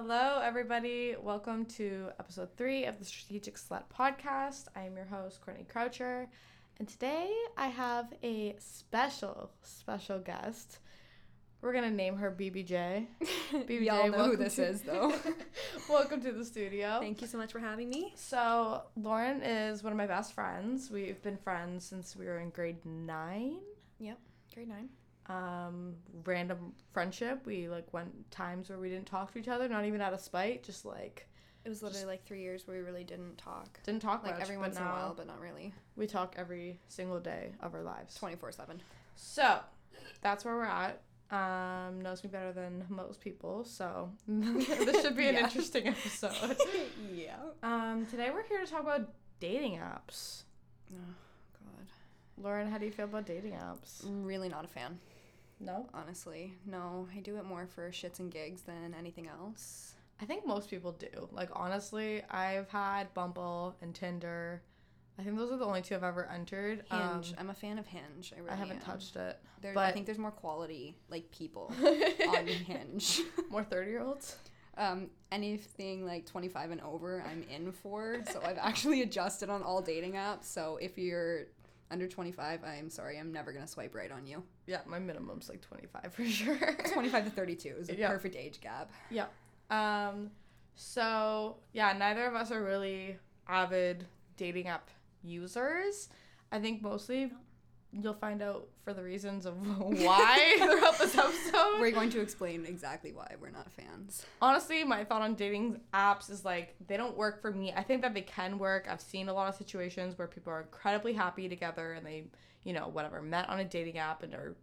Hello, everybody. Welcome to episode three of the Strategic Slut podcast. I am your host, Courtney Croucher, and today I have a special, special guest. We're gonna name her BBJ. BBJ, Y'all know who this to- is, though. welcome to the studio. Thank you so much for having me. So, Lauren is one of my best friends. We've been friends since we were in grade nine. Yep, grade nine. Um, random friendship. We like went times where we didn't talk to each other, not even out of spite, just like It was literally like three years where we really didn't talk. didn't talk Like much. every once in a while, but not really. we talk every single day of our lives. 24 7. So, that's where we're at. Um, knows me better than most people, so this should be an Yeah. interesting episode. yeah. Um, today we're here to talk about dating apps. Oh, God. Lauren, how do you feel about dating apps? I'm really not a fan, No. honestly. No, I do it more for shits and gigs than anything else. I think most people do. Like honestly, I've had Bumble and Tinder. I think those are the only two I've ever entered. Hinge. Um, I'm a fan of Hinge. I really I haven't am. touched it. There, I think there's more quality, like people, on Hinge. More thirty year olds. Um, anything like 25 and over, I'm in for. So I've actually adjusted on all dating apps. So if you're under 25, I'm sorry, I'm never gonna swipe right on you. Yeah, my minimum's like twenty five for sure. 25 to 32 is a Yeah. perfect age gap. Yeah. Um. So yeah, neither of us are really avid dating app users. I think mostly you'll find out for the reasons of why throughout this episode. We're going to explain exactly why we're not fans. honestly my thought on dating apps is like they don't work for me i think that they can work i've seen a lot of situations where people are incredibly happy together and they you know whatever met on a dating app and are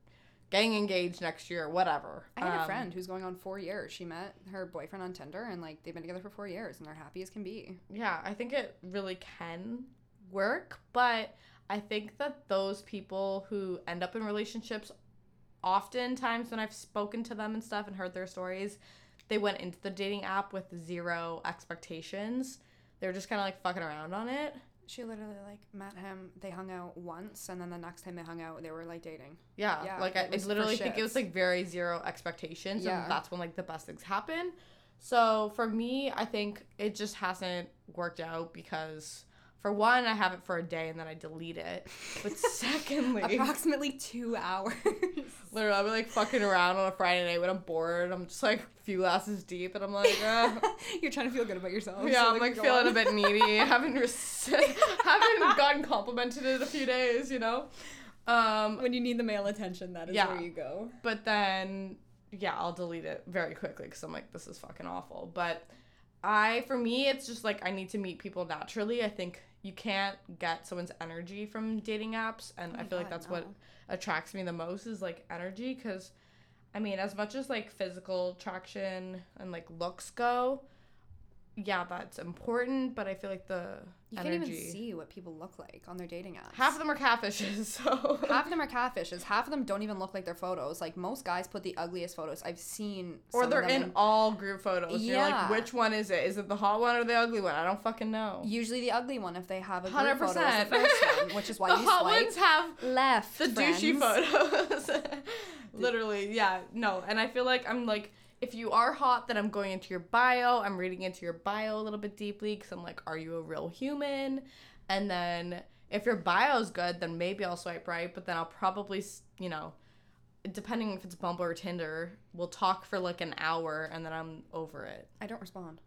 getting engaged next year whatever I had a Um, friend who's going on four years. She met her boyfriend on Tinder and like they've been together for four years and they're happy as can be. yeah i think it really can work but i think that those people who end up in relationships oftentimes when i've spoken to them and stuff and heard their stories they went into the dating app with zero expectations they were just kind of like fucking around on it She literally like met him. They hung out once and then the next time they hung out, they were like dating. Yeah, Yeah, like I, I literally think it was like very zero expectations, Yeah. and that's when like the best things happen. So for me, I think it just hasn't worked out because for one, I have it for a day and then I delete it. But secondly, Approximately two hours. literally, I'll be like fucking around on a Friday night when I'm bored. I'm just like a few glasses deep, and I'm like, uh, You're trying to feel good about yourself. yeah, so, I'm like feeling a bit needy. haven't rec- haven't gotten complimented in a few days, you know. Um, When you need the male attention, that is Yeah. where you go. but then yeah i'll delete it very quickly because i'm like this is fucking awful but i for me it's just like i need to meet people naturally. I think you can't get someone's energy from dating apps and Oh i feel like God, that's what attracts me the most is like energy because i mean as much as like physical attraction and like looks go yeah that's important but i feel like the You energy can't even see what people look like on their dating apps. half of them are catfishes so half of them are catfishes. Half of them don't even look like their photos. Like most guys put the ugliest photos. I've seen. Or they're them in all group photos. You're like, Yeah. which one is it? Is it the hot one or the ugly one? I don't fucking know. Usually the ugly one if they have a group Hundred photo is percent. the first one, which is why the you hot ones have left. the douchey photos. Literally, yeah, no. And I feel like I'm like, if you are hot, then I'm going into your bio. I'm reading into your bio a little bit deeply because I'm like, are you a real human? And then if your bio is good, then maybe I'll swipe right. But then I'll probably, s- you know, depending if it's Bumble or Tinder, we'll talk for like an hour and then I'm over it. I don't respond.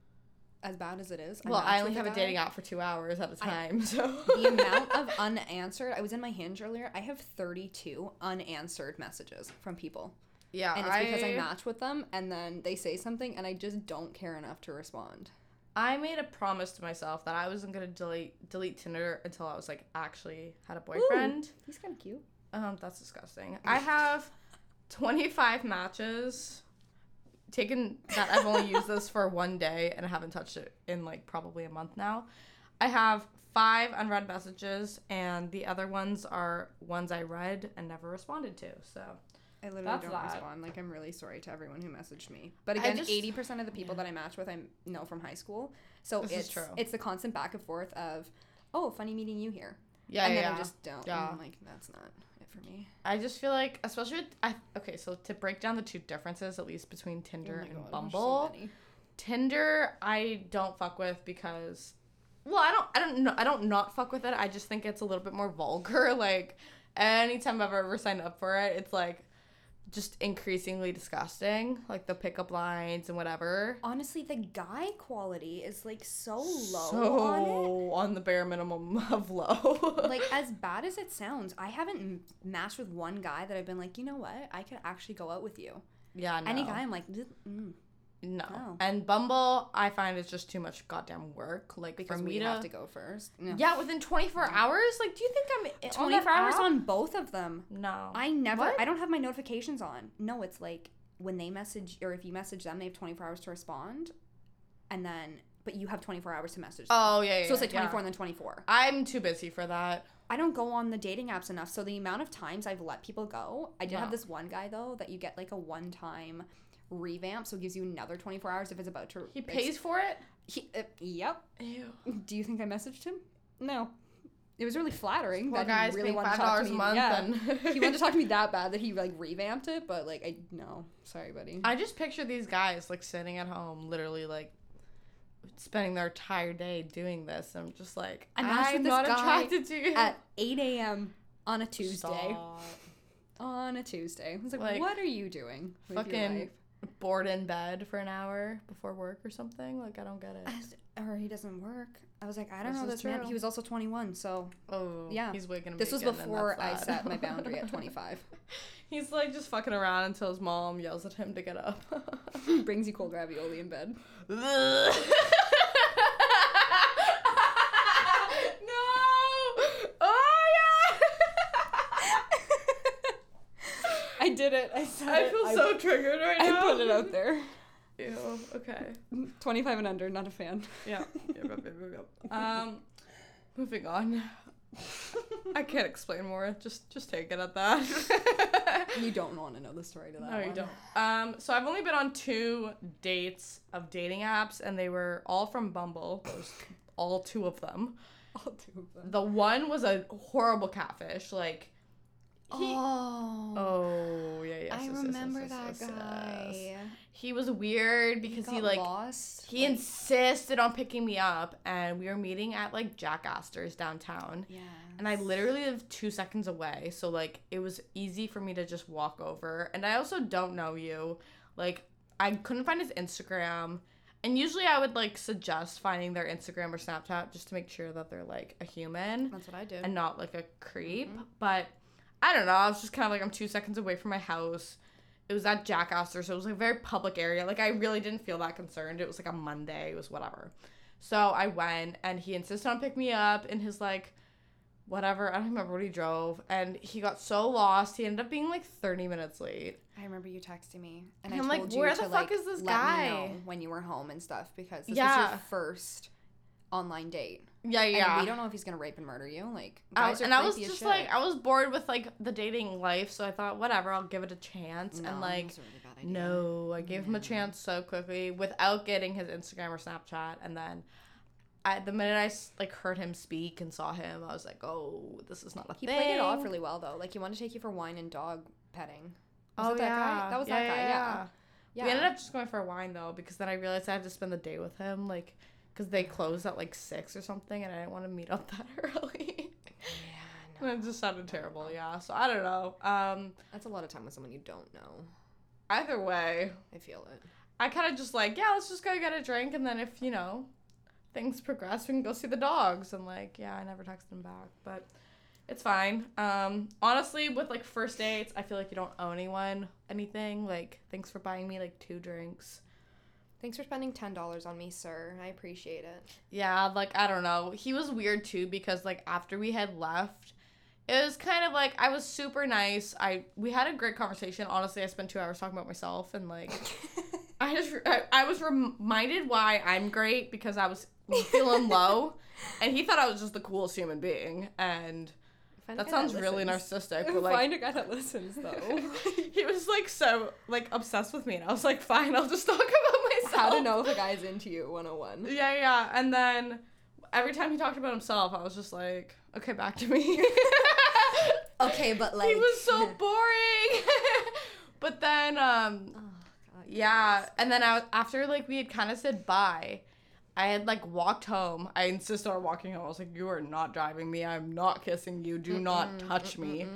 As bad as it is. Well, I only have a dating app for two hours at a time, so the amount of unanswered. I was in my hinge earlier. I have 32 unanswered messages from people. Yeah, And it's because I match with them and then they say something and I just don't care enough to respond. I made a promise to myself that I wasn't gonna delete delete Tinder until I was like actually had a boyfriend. He's kind of cute. Um, that's disgusting. I have twenty five matches. Taken that I've only used this for one day and I haven't touched it in like probably a month now. I have five unread messages and the other ones are ones I read and never responded to. So I literally That's don't that. respond. Like I'm really sorry to everyone who messaged me. But again, eighty percent of the people that I match with I know from high school. So This it's true. it's the constant back and forth of, oh, funny meeting you here. yeah, and yeah. then yeah. I just don't. Yeah. I'm like, that's not it for me. I just feel like, especially with, I okay, so to break down the two differences, at least between Oh Tinder my and God, so Bumble, many. Tinder, I don't fuck with because, well, I don't, I don't know, I don't not fuck with it. I just think it's a little bit more vulgar. Like, anytime I've ever signed up for it, it's like just increasingly disgusting. Like the pickup lines and whatever. Honestly, the guy quality is like so low so on it. on the bare minimum of low. Like as bad as it sounds, I haven't m- matched with one guy that I've been like, you know what, I could actually go out with you. yeah, no. Any guy, I'm like, mm, No. No. And Bumble, I find is just too much goddamn work. Like because for me we to, have to go first. No. yeah, within 24 hours. Like, do you think I'm 24 hours app? on both of them. No. I never, What? I don't have my notifications on. No, it's like when they message, or if you message them, they have 24 hours to respond. And then, but you have 24 hours to message them. oh yeah, yeah. so it's like yeah. 24 and then 24. I'm too busy for that. I don't go on the dating apps enough. So the amount of times I've let people go, I did No. have this one guy though that you get like a one time revamp. So it gives you another 24 hours if it's about to. He pays for it. He, uh, yep. Ew. Do you think I messaged him? No. It was really flattering Poor that guys he really wanted to talk to a me. month, yeah. and he wanted to talk to me that bad that he like revamped it, but like I no, sorry, buddy. I just picture these guys like sitting at home, literally like spending their entire day doing this. I'm just like, matched I'm not attracted to you. At 8 a.m. on a Tuesday. Stop. On a Tuesday, I was like, Like, "What are you doing with your fucking life?" Bored in bed for an hour before work or something. Like I don't get it. Or he doesn't work. I was like, I don't This know is this man. He was also 21, so Oh yeah. He's waking up. this was before I set my boundary at 25. He's like just fucking around until his mom yells at him to get up. Brings you cold ravioli in bed. no. Oh I did it. I said. I it. feel so triggered right I now. put it out there. Ew. Okay. 25 and under, not a fan. Yeah. Yep, yep, yep. Um, moving on. I can't explain more. Just just take it at that. You don't want to know the story to that no, you don't. Um, so I've only been on two dates of dating apps, and they were all from Bumble. Those, all two of them. All two of them. The one was a horrible catfish. Like, he. oh. Oh yeah, yes, I yes, remember yes, that yes, yes. guy. He was weird because he, got like lost. he like, insisted on picking me up, and we were meeting at like Jack Astor's downtown. yeah. And I literally live two seconds away, so like it was easy for me to just walk over. And I also don't know you. Like I couldn't find his Instagram. And usually I would like suggest finding their Instagram or Snapchat just to make sure that they're like a human That's what I did. and not like a creep. Mhm. But I don't know. I was just kind of like I'm two seconds away from my house. It was at Jack Astor, so it was like a very public area. Like I really didn't feel that concerned. It was like a Monday. It was whatever. So I went, and he insisted on picking me up in his like whatever. I don't remember what he drove, and he got so lost. He ended up being like 30 minutes late. I remember you texting me, and I'm I like, told you "Where to the fuck like is this guy?" when you were home and stuff because this was Yeah. your first online date. Yeah, And yeah. we don't know if he's gonna rape and murder you. Like, I, are and I was just shit. like, I was bored with like the dating life, so I thought, whatever, I'll give it a chance. No, and like, really. No, I gave him a chance so quickly without getting his Instagram or Snapchat, and then, I the minute I like heard him speak and saw him, I was like, oh, this is not a He thing. played it off really well though. Like he wanted to take you for wine and dog petting. Was oh that yeah, guy? That was that guy. Yeah. Yeah. We ended up just going for a wine though because then I realized I had to spend the day with him, like, because they closed at like six or something, and I didn't want to meet up that early. Yeah, it just sounded terrible, yeah. So I don't know. Um, That's a lot of time with someone you don't know. either way, I feel it. I kind of just like, yeah, let's just go get a drink, and then if you know things progress, we can go see the dogs. And like, yeah, I never texted him back, but it's fine. Um, honestly, with like first dates, I feel like you don't owe anyone anything. Like, thanks for buying me like two drinks. Thanks for spending ten dollars on me, sir. I appreciate it. Yeah, like I don't know. He was weird too because like after we had left, it was kind of like I was super nice. I we had a great conversation. Honestly, I spent two hours talking about myself and like I just I, I was reminded why I'm great because I was feeling low, and he thought I was just the coolest human being, and Find that sounds really narcissistic. But like Find a guy that listens though. he was like so like obsessed with me, and I was like, fine, I'll just talk about. How to know if a guy's into you 101. Yeah, yeah. And then every time he talked about himself, I was just like, okay, back to me. Okay, but like. he was so boring. but then, um, Oh, God, Yeah, and then I was, after like we had kind of said bye, I had like walked home. I insisted on walking home. I was like, "You are not driving me. I'm not kissing you. Do not touch me."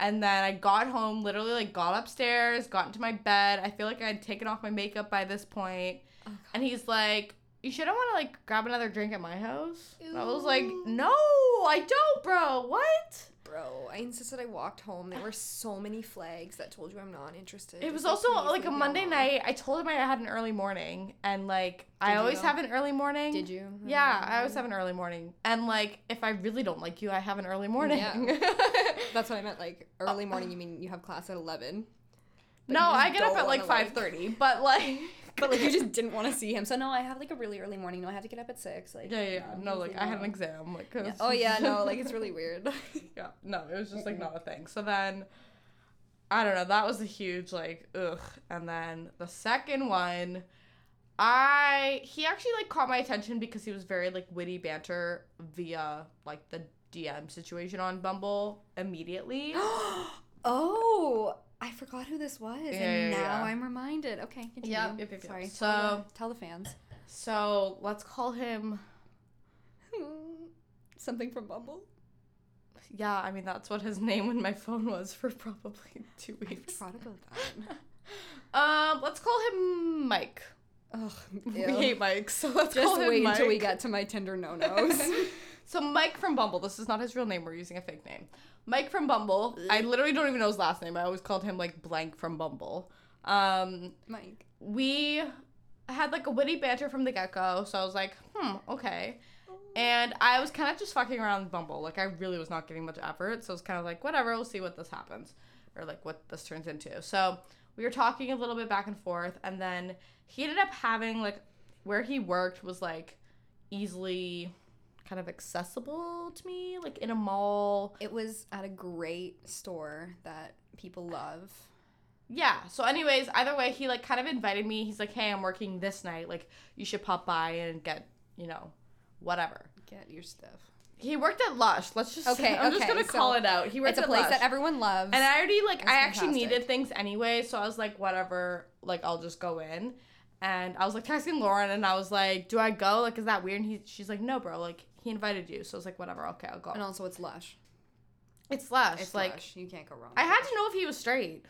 And then I got home, literally like got upstairs, got into my bed. I feel like I had taken off my makeup by this point. Oh, and he's like, "You shouldn't want to like grab another drink at my house." And I was like, "No, I don't, bro. What?" Bro, I insisted I walked home. There were so many flags that told you I'm not interested. It was also like a Monday night. I told him I had an early morning, and like I Did you always though? have an early morning. Did you? Yeah, I always have an early morning, and like if I really don't like you, I have an early morning. Yeah. That's what I meant. Like early morning, you mean you have class at eleven? no, I get up at like five thirty, but like, But like you just didn't want to see him. So no, I have like a really early morning. No, I have to get up at six. Like yeah, yeah, yeah. Um, no, like I had an exam, like Yeah. Oh yeah, no, like it's really weird. yeah, no, it was just like not a thing. So then, I don't know. That was a huge like ugh. And then the second one, I he actually like caught my attention because he was very like witty banter via like the DM situation on Bumble immediately. oh, I forgot who this was, Yeah, and yeah, now yeah. I'm reminded. Okay, continue. Yep, yep, yep. Sorry. So- tell the, tell the fans So let's call him. something from Bumble. Yeah, I mean that's what his name on my phone was for probably two weeks. I forgot about that. Um, let's call him Mike. Ugh, We ew. hate Mike, so let's call Just him wait until we get to my Tinder no nos. So Mike from Bumble. This is not his real name. We're using a fake name. Mike from Bumble. I literally don't even know his last name. I always called him like blank from Bumble. Um, Mike. we had like a witty banter from the get go. So I was like, hmm, okay. And I was kind of just fucking around with Bumble. Like I really was not giving much effort. So it's kind of like whatever. We'll see what this happens, or like what this turns into. So we were talking a little bit back and forth, and then he ended up having like where he worked was like easily kind of accessible to me, like in a mall. It was at a great store that people love. Yeah. So, anyways, either way, he like kind of invited me. He's like, "Hey, I'm working this night. Like, you should pop by and get, you know, whatever." Get your stuff. He worked at Lush. Let's just Okay, I'm just gonna so call it out. He worked at Lush. It's a at place Lush. that everyone loves. and I already like I actually fantastic. needed things anyway, so I was like, whatever. Like, I'll just go in. And I was like texting Lauren, and I was like, "Do I go? Like, is that weird?" And he, she's like, "No, bro. Like, he invited you." So I was like, "Whatever. Okay, I'll go." and also it's lush. It's Lush. It's like, lush. You can't go wrong. I had to know if he was straight.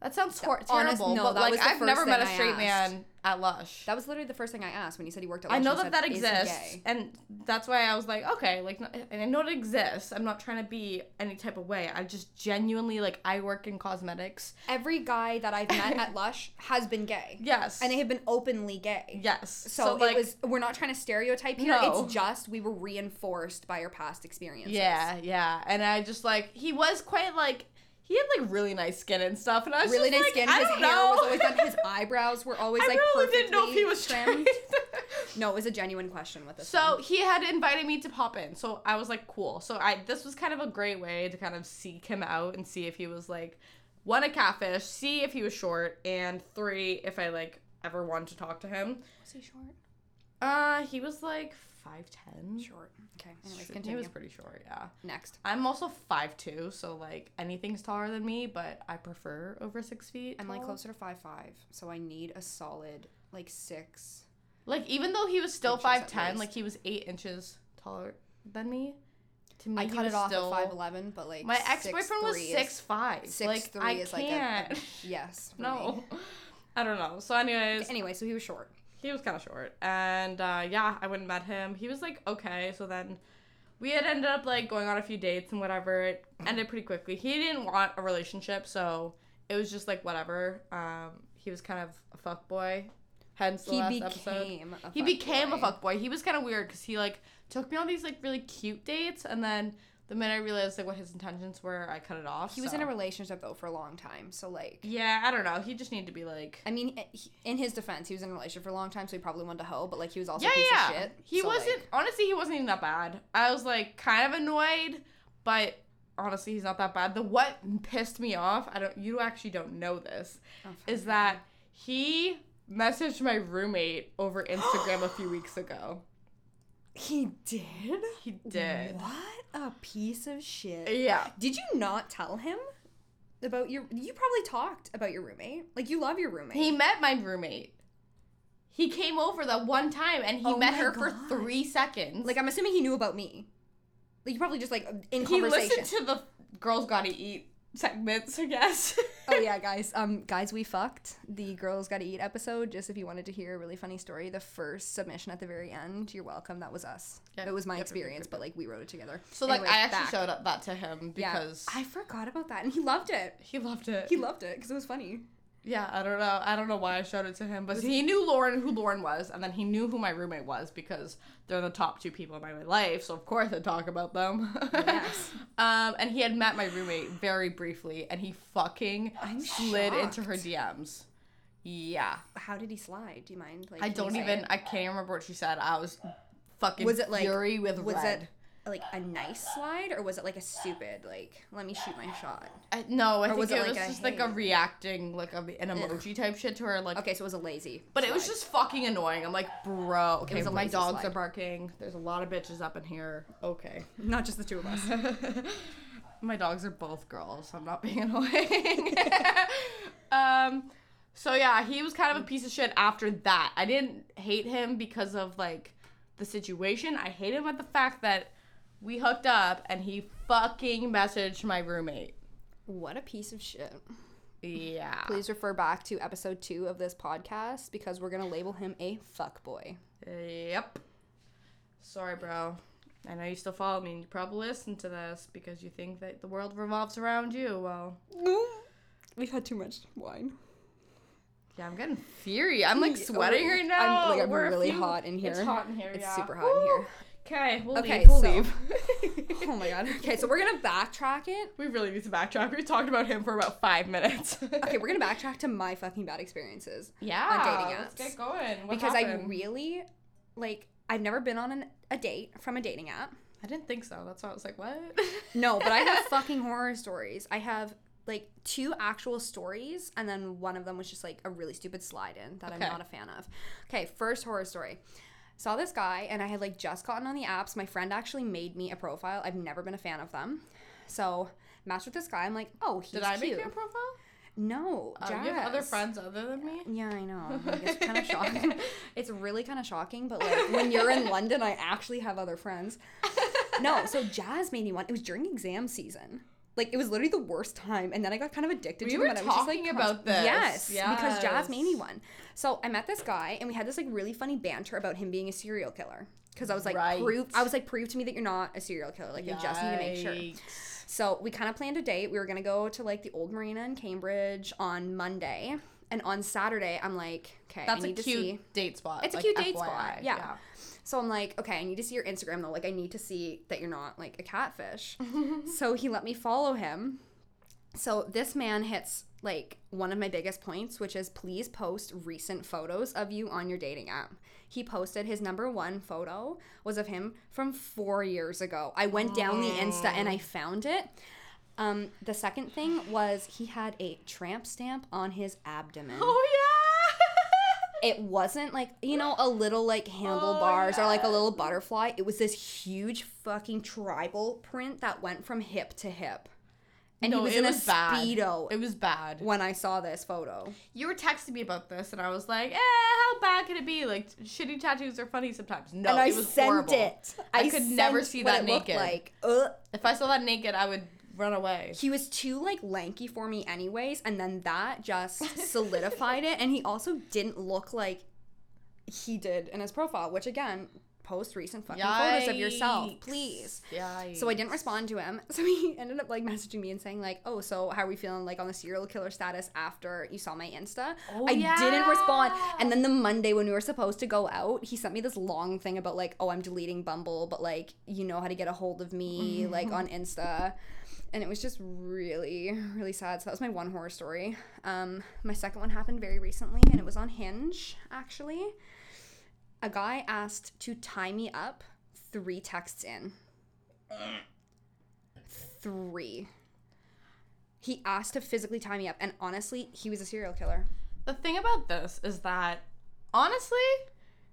That sounds hor- honest- terrible, no, but that like I've never met a straight man at Lush. That was literally the first thing I asked when you said he worked at. Lush. I know that said, that exists, and that's why I was like, okay, like, and I know it exists. I'm not trying to be any type of way. I just genuinely like I work in cosmetics. Every guy that I've met at Lush has been gay, Yes, and they have been openly gay. yes. So, like, it was. We're not trying to stereotype here. No. It's just we were reinforced by our past experiences. yeah, yeah, and I just like he was quite like he had like really nice skin and stuff, and I was Really nice like, skin. I His hair know. was always done. His eyebrows were always I like really perfectly didn't know if he was trimmed. no, it was a genuine question with this. So one. he had invited me to pop in. So I was like, cool. So I this was kind of a great way to kind of seek him out and see if he was like one a catfish, see if he was short, and three if I like ever wanted to talk to him. was he short? Uh, he was like five ten. Short. Okay. Anyways, He continue. was pretty short, yeah. Next. I'm also five two, so like anything's taller than me, but I prefer over six feet. I'm like closer to five five, so I need a solid like six. Like even though he was still five ten, like he was eight inches taller than me. To me, I cut it off still- at five eleven, but like My ex boyfriend was six five. Six like three I is like a, can't. a yes. no, me. I don't know. So, anyways, Anyway, so he was short. He was kind of short, and uh, yeah, I went and met him. He was like okay. So then we had ended up like going on a few dates and whatever. It ended pretty quickly. He didn't want a relationship, so it was just like whatever. Um, he was kind of a fuck boy. Hence the He last became episode. a He became a fuck boy. He was kind of weird because he like took me on these like really cute dates, and then the minute I realized like what his intentions were, I cut it off. He was so. in a relationship though for a long time, so like. Yeah, I don't know. He just needed to be like. I mean, he- in his defense, he was in a relationship for a long time, so he probably wanted to hoe, but like he was also Yeah, a piece yeah. of shit. He so, wasn't. like, honestly, he wasn't even that bad. I was like kind of annoyed, but honestly, he's not that bad. The what pissed me off. I don't. You actually don't know this. oh, Is that he messaged my roommate over Instagram a few weeks ago. He did? He did. What a piece of shit. Yeah. Did you not tell him? about your. You probably talked about your roommate. Like you love your roommate. He met my roommate. He came over that one time and he Oh met her for three seconds. like I'm assuming he knew about me. Like you probably just like in he conversation. listened to the Girls Gotta Eat segments, I guess. oh yeah, guys. Um, guys, we fucked the girls got to eat episode. Just if you wanted to hear a really funny story, the first submission at the very end, you're welcome. That was us. Yeah. It was my yep, experience, but like we wrote it together. So like Anyways, I actually back. showed up that to him because yeah, I forgot about that, and he loved it. he loved it. He loved it because it was funny. Yeah, I don't know. I don't know why I showed it to him, but he knew Lauren who Lauren was, and then he knew who my roommate was because they're the top two people in my life. So of course I talk about them. Yes. um, and he had met my roommate very briefly, and he fucking I'm slid into her. DMs. Yeah, How did he slide? Do you mind? Like, I don't even. it? I can't remember what she said. I was fucking Was it like fury with was red. it like a nice slide or was it like a stupid like let me shoot my shot? I, no, I Or think was it, was like a, just like a reacting, like a, an emoji type shit to her, like Okay, so it was a lazy. But it was just fucking annoying. I'm like, bro. Okay, my dogs slide. are barking. There's a lot of bitches up in here. Okay. not just the two of us. my dogs are both girls. So I'm not being annoying. um, so yeah, he was kind of a piece of shit after that. I didn't hate him because of like the situation. I hate him at the fact that we hooked up and he fucking messaged my roommate. what a piece of shit. Yeah. Please refer back to episode two of this podcast because we're gonna label him a fuck boy. Yep. Sorry, bro. I know you still follow me and you probably listen to this because you think that the world revolves around you. Well, We've had too much wine. yeah, I'm getting fury. I'm like sweating right now. I'm like I'm We're a really few- hot in here. It's hot in here. It's yeah. super hot in here. Okay, we'll Okay, leave. We'll so- leave. Oh my god. Okay, so we're gonna backtrack it. we really need to backtrack. We talked about him for about five minutes. Okay, we're gonna backtrack to my fucking bad experiences. yeah. on dating apps. Let's get going. What because I really like I've never been on an, a date from a dating app. I didn't think so. That's why I was like, what? No, but I have fucking horror stories. I have like two actual stories, and then one of them was just like a really stupid slide in that Okay. I'm not a fan of. Okay, first horror story. Saw this guy, and I had like just gotten on the apps. My friend actually made me a profile. I've never been a fan of them. So, matched with this guy. I'm like, oh, he's Did I make cute. you a profile? No, Oh, you have other friends other than me? Yeah, I know. Like, it's kind of shocking. It's really kind of shocking, but like when you're in London, I actually have other friends. No, so Jazz made me one. It was during exam season. Like it was literally the worst time, and then I got kind of addicted We to were them. I was just, like, talking about this. Yes, because Jazz made me one. So I met this guy, and we had this like really funny banter about him being a serial killer. Because I was like, Right. prove. I was like, prove to me that you're not a serial killer. Like you just need to make sure. So we kind of planned a date. We were gonna go to like the old marina in Cambridge on Monday, and on Saturday, I'm like, okay, That's I a need to cute see. date spot. It's a like, cute date FYI. spot, yeah. So I'm like, okay, I need to see your Instagram though. Like, I need to see that you're not like a catfish. so he let me follow him. So this man hits like one of my biggest points, which is please post recent photos of you on your dating app. He posted his number one photo was of him from four years ago. I went down the Insta and I found it. Um, the second thing was he had a tramp stamp on his abdomen Oh yeah. It wasn't like you know a little like handlebars or like a little butterfly it was this huge fucking tribal print that went from hip to hip and no, he was it in was a bad. speedo It was bad. when i saw this photo You were texting me about this, and I was like, "Eh, how bad could it be? Like, shitty tattoos are funny sometimes." No, and i it was sent horrible. it I could never see that naked. like Ugh. If I saw that naked, I would run away. he was too like lanky for me anyways and then that just solidified it and he also didn't look like he did in his profile which again post recent fucking photos of yourself please Yikes. So I didn't respond to him. So he ended up like messaging me and saying like, "Oh, so how are we feeling like on the serial killer status after you saw my Insta?" Oh, I didn't respond. And then the Monday when we were supposed to go out, he sent me this long thing about like, "Oh, I'm deleting Bumble, but like you know how to get a hold of me mm-hmm. like on Insta." And it was just really, really sad. So that was my one horror story. Um, my second one happened very recently, and it was on Hinge actually. A guy asked to tie me up three texts in three. He asked to physically tie me up, and honestly, he was a serial killer. The thing about this is that, honestly,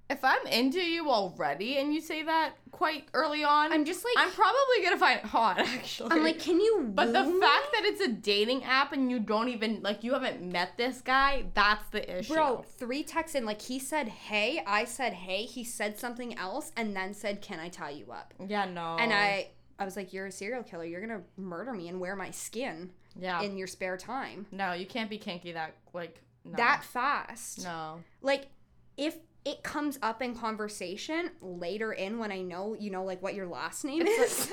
if I'm into you already and you say that quite early on, I'm just like I'm probably gonna find it hot actually. I'm like, can you? but the woo fact that it's a dating app and you don't even like you haven't met this guy, that's the issue. Bro, three texts in, like he said, "Hey," I said, "Hey," he said something else, and then said, "Can I tie you up?" Yeah, no. And I, I was like, "You're a serial killer. You're gonna murder me and wear my skin yeah. in your spare time no, you can't be kinky that like no. that fast." no. Like, if it comes up in conversation later in when I know, you know, like what your last name is,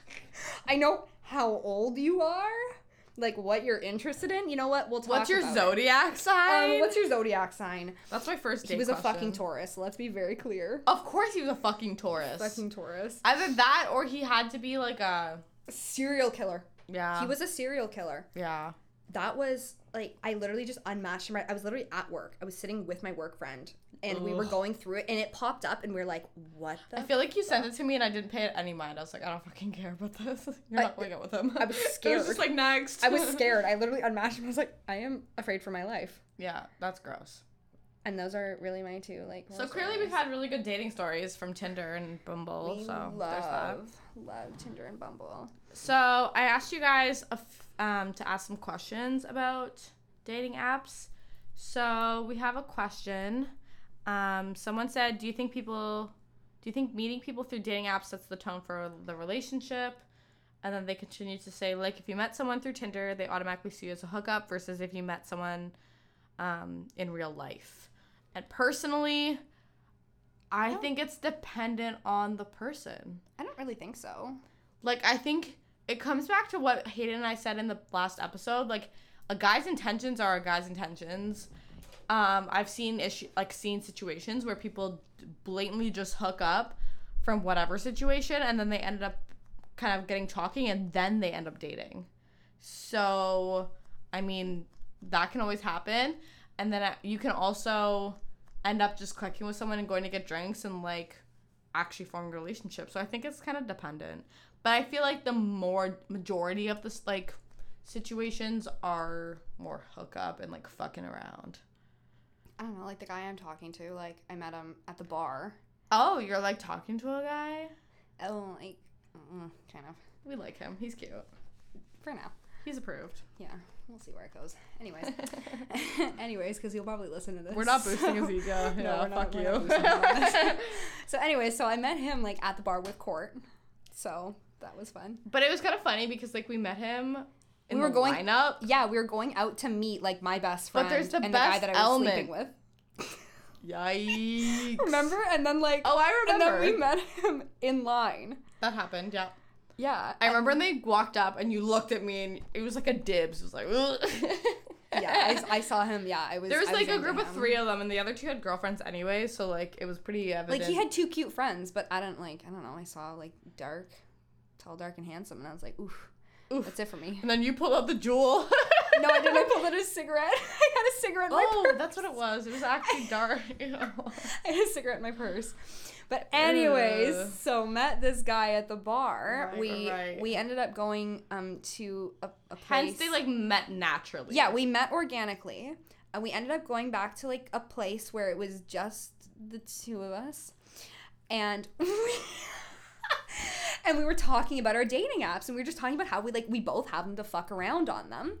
I know how old you are, like what you're interested in. You know what? We'll talk. What's your about it. zodiac sign? Um, what's your zodiac sign? That's my first date He was a fucking Taurus. Let's be very clear. Of course he was a fucking Taurus. Fucking Taurus. Either that or he had to be like a Serial killer. yeah. He was a serial killer. yeah. That was like I literally just unmatched him. I was literally at work. I was sitting with my work friend, and we were going through it, and it popped up, and we are like, "What the?" I feel like you sent it to me and I didn't pay it any mind. I was like, I don't fucking care about this. You're I- not going out with him. I was I was just like next. I was scared. I literally unmatched him. I was like, "I am afraid for my life." yeah, that's gross. And those are really my two like. So clearly we've had really good dating stories from Tinder and Bumble. We so love love Tinder and Bumble. So I asked you guys a f- um, to ask some questions about dating apps. So we have a question. Um, someone said, "Do you think people, do you think meeting people through dating apps sets the tone for the relationship?" And then they continue to say, like, if you met someone through Tinder, they automatically see you as a hookup, versus if you met someone um, in real life. And personally, I think it's dependent on the person I don't really think so. like I think it comes back to what Hayden and I said in the last episode. Like a guy's intentions are a guy's intentions. Um, I've seen issue like seen situations where people blatantly just hook up from whatever situation, and then they ended up kind of getting talking, and then they end up dating. So, I mean, that can always happen, and then uh, you can also end up just clicking with someone and going to get drinks and like actually forming a relationship. So I think it's kind of dependent. But I feel like the more majority of this like situations are more hookup and like fucking around. I don't know, like the guy I'm talking to, like I met him at the bar. Oh, you're like talking to a guy? Oh, like mm, kind of We like him. He's cute. for now. He's approved. Yeah, we'll see where it goes. Anyways, anyways, because you'll probably listen to this. We're not boosting his ego. No, we're not- fuck we're you. boosting him on this. so, anyways, so I met him like at the bar with Court. So that was fun. but it was kind of funny because like we met him in We were the going- lineup. Yeah, we were going out to meet like my best friend But there's the and the guy that I was sleeping with. Yikes. Remember? And then like Oh, I remember. and then we met him in line. that happened, yeah. Yeah. I remember when they walked up and you looked at me and it was like a dibs. It was like, Ugh. Yeah, I, I saw him. Yeah, I was. There was I like a into group of three of them, and the other two had girlfriends anyway, so like it was pretty evident. Like he had two cute friends, but I don't like. I don't know. I saw like dark, tall, dark, and handsome, and I was like, oof, Oof. that's it for me. and then you pulled out the Juul. no, I didn't. I pulled out a cigarette. I had a cigarette in my oh, purse. that's what it was. It was actually dark. I had a cigarette in my purse. But anyways, Ugh. so met this guy at the bar. Right, we right. we ended up going um to a, a place. Hence, they like met naturally. Yeah, we met organically. And we ended up going back to like a place where it was just the two of us. And and we were talking about our dating apps and we were just talking about how we like we both have them to fuck around on them.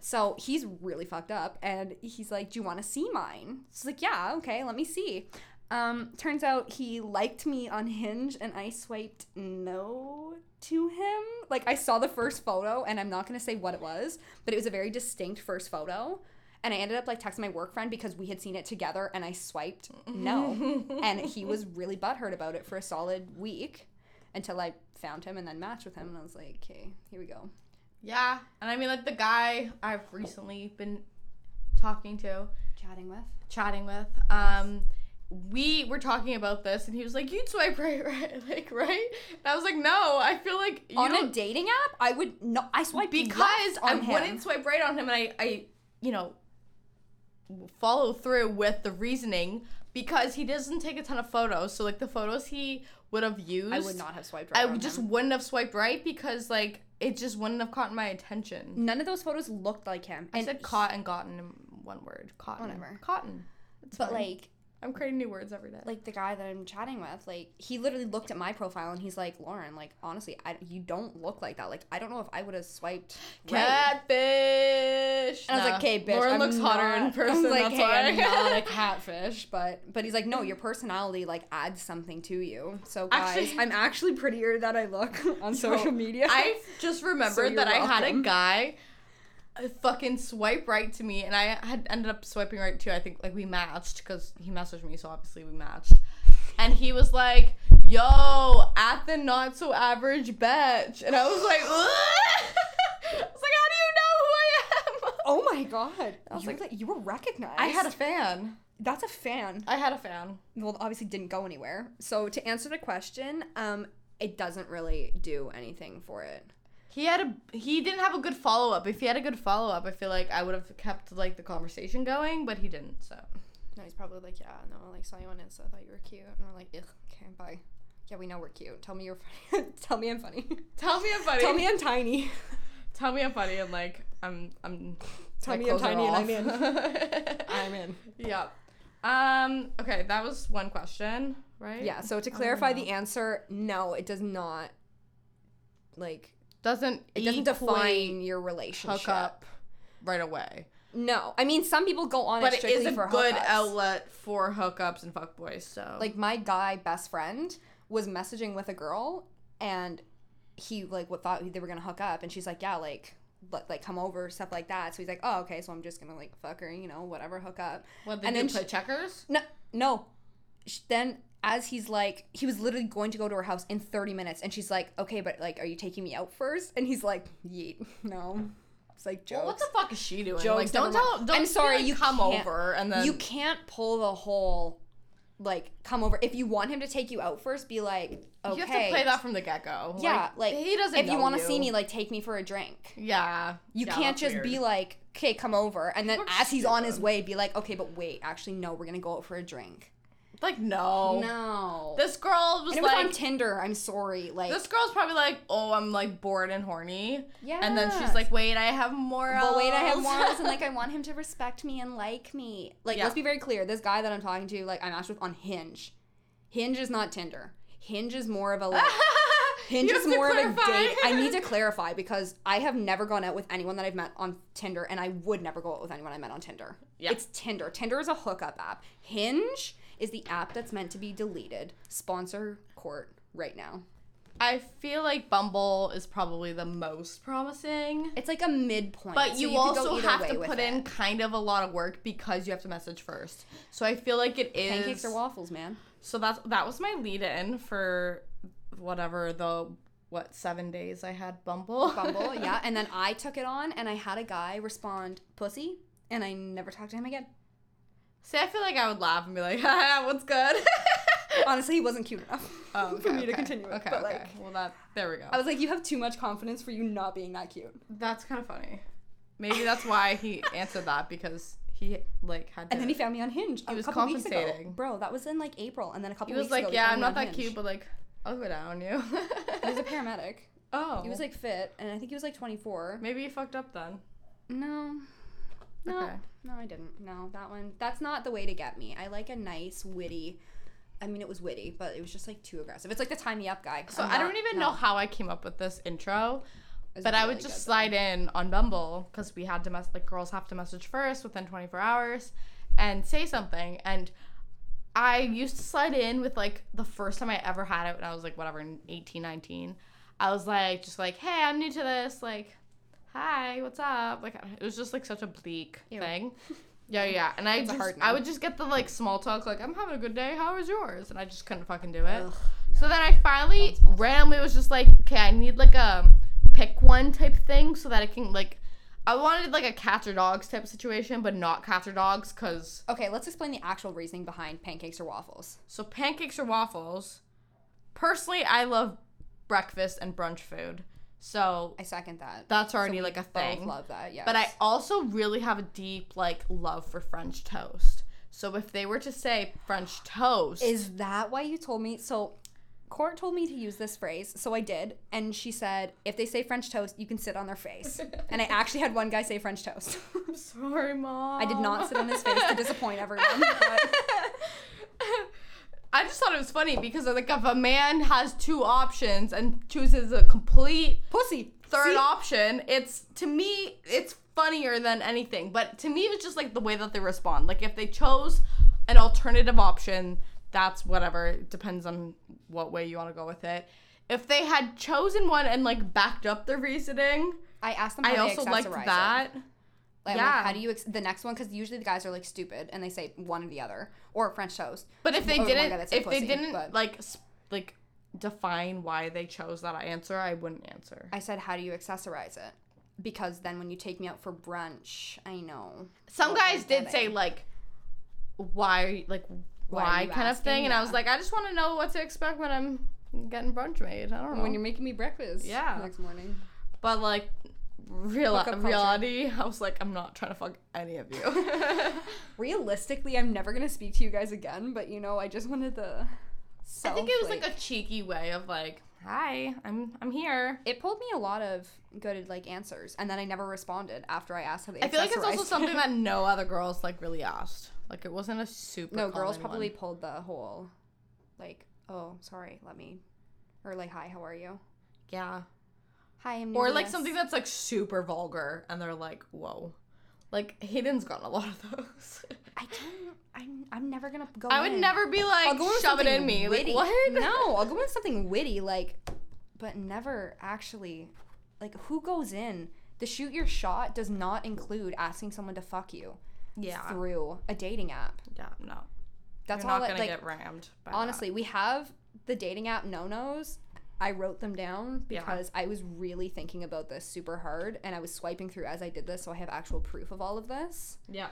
So he's really fucked up and he's like, "Do you want to see mine?" It's like, "Yeah, okay, let me see." Um, turns out he liked me on Hinge and I swiped no to him. Like I saw the first photo and I'm not to say what it was, but it was a very distinct first photo. And I ended up like texting my work friend because we had seen it together and I swiped no. and he was really butthurt about it for a solid week until I found him and then matched with him and I was like, "Okay, here we go." Yeah, and I mean like the guy I've recently been talking to, Chatting with. chatting with. Um, we were talking about this, and he was like, "You'd swipe right, right, like right." And I was like, "No, I feel like you on a dating app, I would no I swiped because I him. wouldn't swipe right on him, and I, I, you know, follow through with the reasoning because he doesn't take a ton of photos. So like the photos he would have used, I would not have swiped right I just him. wouldn't have swiped right because like it just wouldn't have caught my attention. None of those photos looked like him. I And said caught and gotten in one word. Cotton. Whatever. Cotton. It's But fine. like I'm creating new words every day. like the guy that I'm chatting with, like he literally looked at my profile and he's like, Lauren, like honestly, I, you don't look like that. Like I don't know if I would have swiped right. catfish. And I was like, okay, bitch. Lauren I'm looks hotter in person. I was like, that's hey, why. I'm not a catfish, but but he's like, no, your personality like adds something to you. So guys, Actually- I'm actually prettier than I look on social media. I just remembered you're that I had a guy fucking swipe right to me, and I had ended up swiping right too. I think like we matched because he messaged me, so obviously we matched. And he was like, "Yo, at the not so average bitch," and I was like. I was like, "How do you know who I am?" oh my god, I was you, like- like, you were recognized. I had a fan. that's a fan. I had a fan. Well, obviously didn't go anywhere. So to answer the question, um, it doesn't really do anything for it. He had a he didn't have a good follow up. If he had a good follow up, I feel like I would have kept like the conversation going, but he didn't. So No, he's probably like, yeah, no, like saw you on Insta, I thought you were cute, and we're like, ugh, okay, bye. Yeah, we know we're cute. Tell me you're funny. Tell me I'm funny. tell me I'm funny. Tell me I'm tiny. Tell me I'm funny and like I'm I'm. Tell me I'm tiny and I'm in. I'm in. yeah. Um. Okay, that was one question, right? Yeah. So to clarify the answer, no, it does not. Like doesn't it doesn't define your relationship. hook up right away, No, I mean some people go on but it it is a good hookups. outlet for hookups and fuckboys. So Like my guy best friend was messaging with a girl, and he like what thought they were gonna hook up, and she's like, yeah, like. Let, like come over stuff like that so he's like oh okay so i'm just gonna like fuck her you know whatever hook up what they and then play she- checkers. No, no. Sh- Then as he's like, he was literally going to go to her house in 30 minutes, and she's like, okay, but like, are you taking me out first? And he's like, yeet, no. It's like jokes. Well, what the fuck is she doing? Jokes, like, don't tell. Don't I'm sorry, like, you come can't- over and then you can't pull the whole, like, come over. If you want him to take you out first, be like, okay. You have to play that from the get go. Yeah, like, he doesn't. If you want to see me, like, take me for a drink. yeah, You Yeah, can't just weird. be like, okay, come over, and then You're as he's on his way, be like, okay, but wait, actually, no, we're gonna go out for a drink. Like no. No. This girl was and it was like, on Tinder. I'm sorry. Like this girl's probably like, oh, I'm like bored and horny. yeah. And then she's like, wait, I have more. but wait, I have morals and like I want him to respect me and like me. Like Yeah. let's be very clear. This guy that I'm talking to, like I matched with on Hinge. Hinge is not Tinder. Hinge is more of a like Hinge is more of a date. I need to clarify because I have never gone out with anyone that I've met on Tinder, and I would never go out with anyone I met on Tinder. Yeah. It's Tinder. Tinder is a hookup app. Hinge is the app that's meant to be deleted. Sponsor court right now. I feel like Bumble is probably the most promising. It's like a midpoint. But so you, go also have to put it. in kind of a lot of work because you have to message first. So I feel like it is pancakes or waffles, man. So that's that was my lead in for whatever the what seven days I had Bumble. Bumble, yeah. And then I took it on, and I had a guy respond pussy, and I never talked to him again. See, I feel like I would laugh and be like, "Haha, what's good?" Honestly, he wasn't cute enough Oh, for okay, me to continue. It. Okay, but okay. like, well, that there we go. I was like, you have too much confidence for you not being that cute. that's kind of funny. Maybe that's why he answered that because he like had. And then he found me on Hinge. He was ago. compensating. bro. That was in like April, and then a He couple was weeks like, ago. he was like, "Yeah, I'm not that Hinge." cute, but like, I'll go down on you." He was a paramedic. oh, He was like fit, and I think he was like 24. maybe you fucked up then. No. No. Okay. No, I didn't. No, that one. That's not the way to get me. I like a nice, witty. I mean, it was witty, but it was just like too aggressive. It's like the tie me up guy. So I'm I don't even no. know how I came up with this intro. But I would just good, though. slide in on Bumble because we had to mess like girls have to message first within 24 hours and say something. And I used to slide in with like the first time I ever had it when I was like whatever in 18, 19. I was like just like, hey, I'm new to this. Like, hi, what's up? Like it was just like such a bleak Ew. thing. Yeah, yeah. And I just I would just get the like small talk like I'm having a good day. How was yours? And I just couldn't fucking do it. Ugh, So then I finally Don't small talk. randomly was just like, okay, I need like a pick one type thing so that I can like, I wanted like a cats or dogs type situation, but not cats or dogs, cause Okay, let's explain the actual reasoning behind pancakes or waffles. so pancakes or waffles. Personally, I love breakfast and brunch food, so I second that. that's already So like a thing. love that, yeah. But I also really have a deep like love for French toast. So if they were to say French toast, Is that why you told me? So, Court told me to use this phrase, so I did. And she said, if they say French toast, you can sit on their face. and I actually had one guy say French toast. I'm sorry, mom. I did not sit on his face to disappoint everyone. But just thought it was funny because like if a man has two options and chooses a complete Pussy. third See? option, it's to me it's funnier than anything. But to me, it's just like the way that they respond. Like if they chose an alternative option, that's whatever. It depends on what way you want to go with it. If they had chosen one and like backed up their reasoning, I asked them. I also liked that. it. Like, Yeah. like, how do you ex- the next one? Because usually the guys are like stupid and they say one or the other or French toast. But if they Or didn't, guy that said if they didn't but- like like define why they chose that answer, I wouldn't answer. I said, how do you accessorize it? Because then when you take me out for brunch, I know. Some guys did say like, why, are you- like, Why why, kind of thing, and I was like, I just want to know what to expect when I'm getting brunch made. I don't know. when you're making me breakfast. Yeah. Next morning. but like, real reality, I was like, I'm not trying to fuck any of you. Realistically, I'm never gonna speak to you guys again. But you know, I just wanted the. I think it was like a cheeky way of like, hi, I'm I'm here. It pulled me a lot of good like answers, and then I never responded after I asked how they. I feel like it's also something that no other girls like really asked. Like it wasn't a super. no girls probably one. pulled the whole, like, oh sorry, let me, or like, hi, how are you? Yeah. Hi, I'm. Or like this." something that's like super vulgar, and they're like, "Whoa," like Hayden's gotten a lot of those. I don't. I'm. I'm never gonna go. I would in. never be like, I'll go with "Shove it something in me." Witty. Like what? No, I'll go with something witty, like, but never actually, like, who goes in? The shoot your shot does not include asking someone to fuck you Yeah. through a dating app. Yeah. No. That's You're all. not gonna like, get rammed. By that. honestly, we have the dating app no nos. I wrote them down Yeah. because I was really thinking about this super hard, and I was swiping through as I did this, so I have actual proof of all of this. Yeah.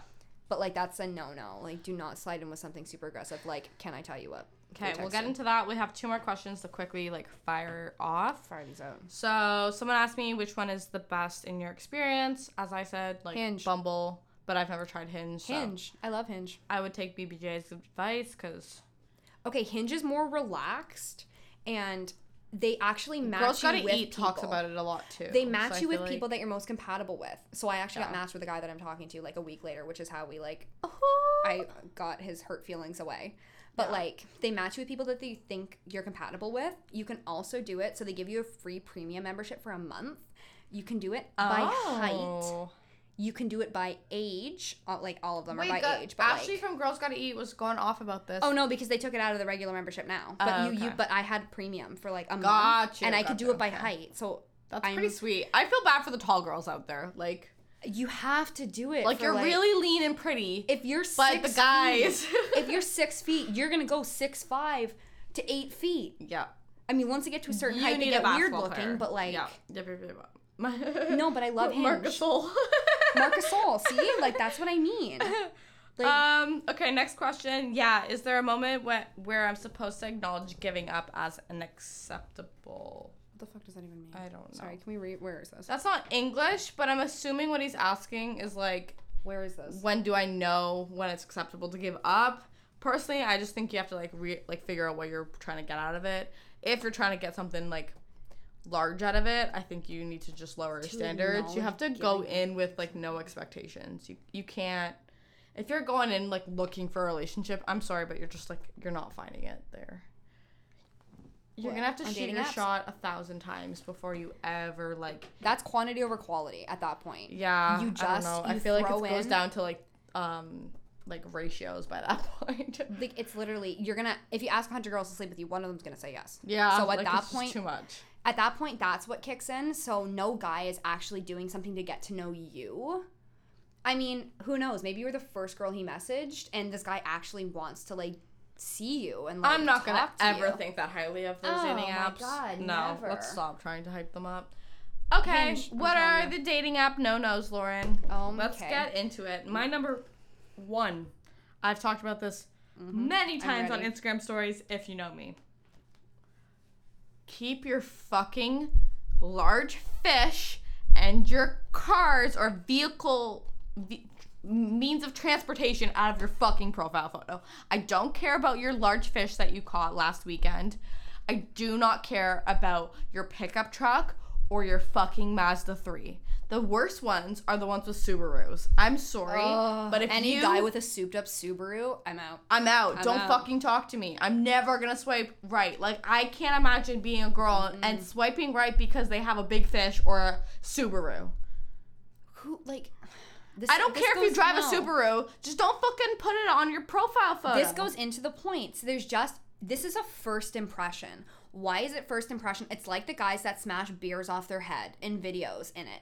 But like, that's a no no. Like, do not slide in with something super aggressive. Like, can I tell you what? Okay, we'll get into that. We have two more questions to quickly like fire off. fire these out. So someone asked me which one is the best in your experience. As I said, like Hinge. Bumble, but I've never tried Hinge. so Hinge. I love Hinge. I would take BBJ's advice because Okay, Hinge is more relaxed, and they actually match Girls you Gotta with Eat talks about it a lot too. They match I you with feel people that you're most compatible with. So I actually got matched with a guy that I'm talking to like a week later, which is how we like Oh. I got his hurt feelings away. But Yeah. like they match you with people that they think you're compatible with. You can also do it so they give you a free premium membership for a month. You can do it by height. Oh. You can do it by age. uh, Like all of them Wait, are by age. But Ashley like, from Girls Gotta Eat was going off about this. Oh no, because they took it out of the regular membership now. But Oh, you, you but I had premium for like a month, and I could do it by okay. height. So that's I'm- pretty sweet. I feel bad for the tall girls out there. Like, you have to do it. like you're really lean and pretty, if you're but the guys. feet- if you're six feet, you're gonna go six five to eight feet. yeah, I mean, once you get to a certain you height, they get weird looking. player. But like, yeah. No, but I love Hinge. Marcus Sol. See, like that's what I mean. Like, um. Okay. Next question. Yeah. Is there a moment where where I'm supposed to acknowledge giving up as unacceptable? what the fuck does that even mean? I don't know. Sorry, can we read? Where is this? That's not English, but I'm assuming what he's asking is like, Where is this? when do I know when it's acceptable to give up? Personally, I just think you have to like re- like figure out what you're trying to get out of it. If you're trying to get something like large out of it, I think you need to just lower your To standards. You have to go in with like no expectations. You you can't if you're going in like looking for a relationship, I'm sorry, but you're just like you're not finding it there. You're What, gonna have to on shoot your apps? shot a thousand times before you ever like That's quantity over quality at that point. yeah, You I just- don't know. I feel like it goes down to like um like ratios by that point. Like it's literally you're gonna if you ask hundred girls to sleep with you, one of them's gonna say yes. yeah. So at like, that it's point- too much. At that point, that's what kicks in. So no guy is actually doing something to get to know you. I mean, who knows? Maybe you're the first girl he messaged, and this guy actually wants to like see you and like. I'm not gonna to ever you. think that highly of those dating apps. Oh dating my apps. God, no, never. let's stop trying to hype them up. Okay, Hinge, what are you. the dating app no nos, Lauren? Um, Let's okay. get into it. My number one. I've talked about this many Mm-hmm. I'm times on. Instagram stories. If you know me, keep your fucking large fish and your cars or vehicle ve- means of transportation out of your fucking profile photo. I don't care about your large fish that you caught last weekend. I do not care about your pickup truck or your fucking Mazda 3. The worst ones are the ones with Subarus. I'm sorry, but if any you guy with a souped up Subaru, I'm out. I'm out. I'm Don't out. fucking talk to me. I'm never gonna swipe right. Like I can't imagine being a girl and swiping right because they have a big fish or a Subaru. Who like? This, I don't care if you drive no. a Subaru. Just don't fucking put it on your profile photo. This goes into the point. So there's just this is a first impression. Why is it first impression? It's like the guys that smash beers off their head in videos in it.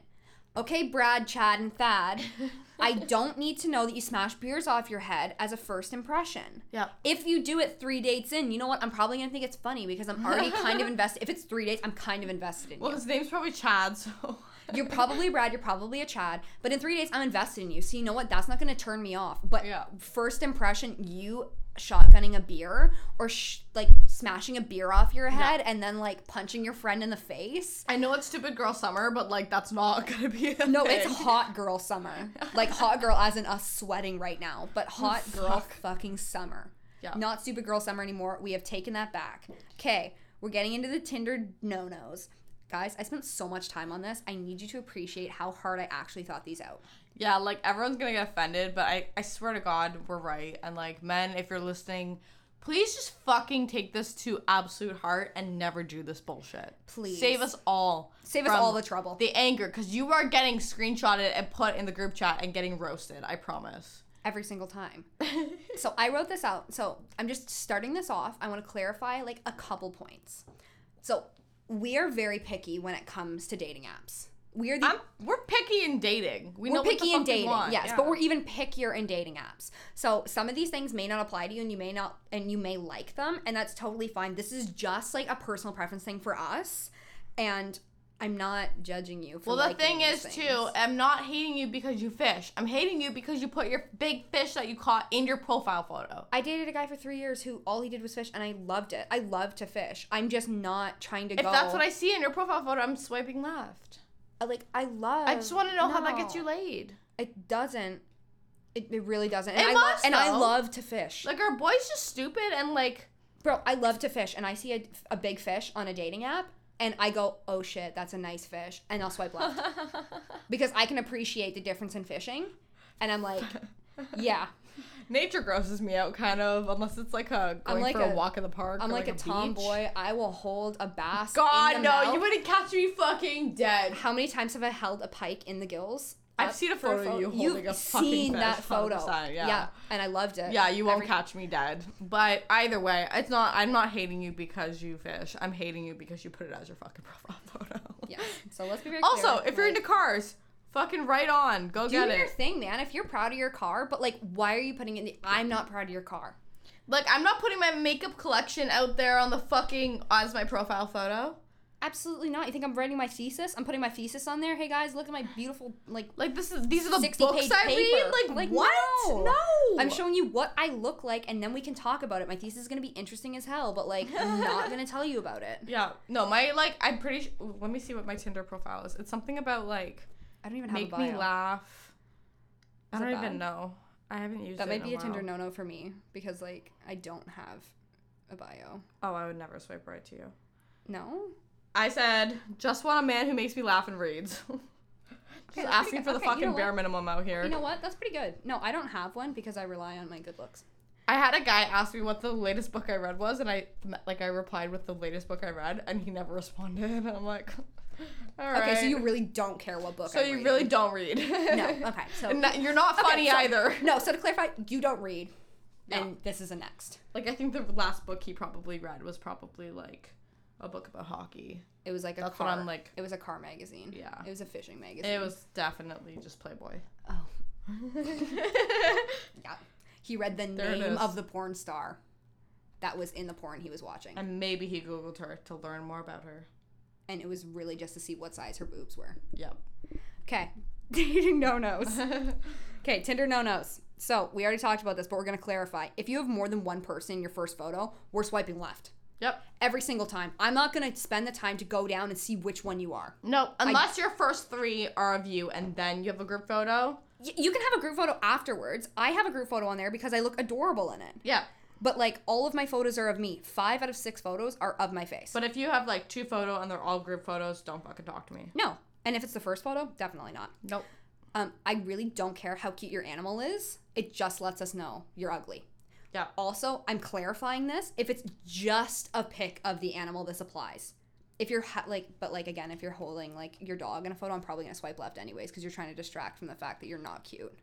Okay, Brad, Chad, and Thad. I don't need to know that you smash beers off your head as a first impression. Yeah. If you do it three dates in, you know what? I'm probably gonna think it's funny because I'm already kind of invested. If it's three dates, I'm kind of invested in you. Well, you. his name's probably Chad, so. You're probably Brad. You're probably a Chad. But in three days, I'm invested in you. So you know what? That's not going to turn me off. But Yeah. first impression, you shotgunning a beer or sh- like smashing a beer off your head and then like punching your friend in the face. I know it's stupid girl summer, but like that's not gonna be. No, thing. it's hot girl summer. Like hot girl as in us sweating right now, but oh, hot girl Fuck. fucking summer. Yeah. Not stupid girl summer anymore. We have taken that back. Okay, we're getting into the Tinder no nos. Guys, I spent so much time on this. I need you to appreciate how hard I actually thought these out. Yeah, like everyone's gonna get offended, but I, I swear to God, we're right. And like, men, if you're listening, please just fucking take this to absolute heart and never do this bullshit. Please. Save us all. Save us all the trouble. The anger, because you are getting screenshotted and put in the group chat and getting roasted. I promise. every single time. so I wrote this out. So I'm just starting this off. I want to clarify like a couple points. So we are very picky when it comes to dating apps. We are the I'm, we're picky in dating. We we're know what the picky in dating, yes, Yeah. but we're even pickier in dating apps. So some of these things may not apply to you, and you may not, and you may like them, and that's totally fine. This is just like a personal preference thing for us, and I'm not judging you. For Well, the thing is, things. too, I'm not hating you because you fish. I'm hating you because you put your big fish that you caught in your profile photo. I dated a guy for three years who all he did was fish, and I loved it. I love to fish. I'm just not trying to go. If go. that's what I see in your profile photo, I'm swiping left. I like. I love. I just want to know how that gets you laid. It doesn't. It, it really doesn't. And It I lo- must, and I love to fish. Like, our boys just stupid and like. Bro, I love to fish, and I see a, a big fish on a dating app, and I go, "Oh shit, that's a nice fish," and I'll swipe left because I can appreciate the difference in fishing, and I'm like, yeah, Nature grosses me out, kind of, unless it's like a going like for a, a- walk in the park. I'm or like, a, beach. tomboy. I will hold a bass. God, no, mouth. you wouldn't catch me fucking dead. How many times have I held a pike in the gills? I've seen a photo of you You've holding a fucking seen fish, that photo, 100%, yeah. and I loved it. Yeah, you won't Every- catch me dead. But either way, it's not. I'm not hating you because you fish. I'm hating you because you put it as your fucking profile photo. Yeah. So let's be very Also, clear, if you're like- into cars, fucking right on. Go do get your it. thing, man. If you're proud of your car, but like, why are you putting it in the? I'm not proud of your car. Like, I'm not putting my makeup collection out there on the fucking as my profile photo. Absolutely not. You think I'm writing my thesis? I'm putting my thesis on there. Hey guys, look at my beautiful like. Like this is these are the 60 books page I read. paper. Like, Like, what? no. No. I'm showing you what I look like, and then we can talk about it. My thesis is gonna be interesting as hell, but like, I'm not gonna tell you about it. Yeah. No, my like I'm pretty. Sh- let me see what my Tinder profile is. It's something about like I don't even have make a me bio. laugh. I Is it don't even bad? know. I haven't used That it might be a while. Tinder no no for me because like I don't have a bio. Oh, I would never swipe right to you. No. I said, just want a man who makes me laugh and reads. Okay, Just asking for the Okay, you fucking know bare minimum out here. You know what? That's pretty good. No, I don't have one because I rely on my good looks. I had a guy ask me what the latest book I read was, and I like I replied with the latest book I read, and he never responded. And I'm like, all right. Okay, so you really don't care what book. so I'm you reading. really don't read. No. Okay. So that- you're not Okay, funny so- either. No. So to clarify, you don't read, No. and this is a next. Like I think the last book he probably read was probably like a book about hockey. It was like a That's car. what I'm like. It was a car magazine. Yeah. It was a fishing magazine. It was definitely just Playboy. Oh. Yeah. He read the There name of the porn star that was in the porn he was watching. and maybe he googled her to learn more about her. And it was really just to see what size her boobs were. Yep. Okay. Dating no nos. Okay, Tinder no nos. So we already talked about this, but we're going to clarify. If you have more than one person in your first photo, we're swiping left. Yep. Every single time. I'm not going to spend the time to go down and see which one you are. No, unless your first three are of you and then you have a group photo. Y- you can have a group photo afterwards. I have a group photo on there because I look adorable in it. Yeah. But like all of my photos are of me. Five out of six photos are of my face. But if you have like two photo and they're all group photos, don't fucking talk to me. no. And if it's the first photo, definitely not. Nope. Um, I really don't care how cute your animal is. It just lets us know you're ugly. Yeah. Also, I'm clarifying this. If it's just a pic of the animal, this applies. If you're ha- like, but like again, if you're holding like your dog in a photo, I'm probably gonna swipe left anyways because you're trying to distract from the fact that you're not cute.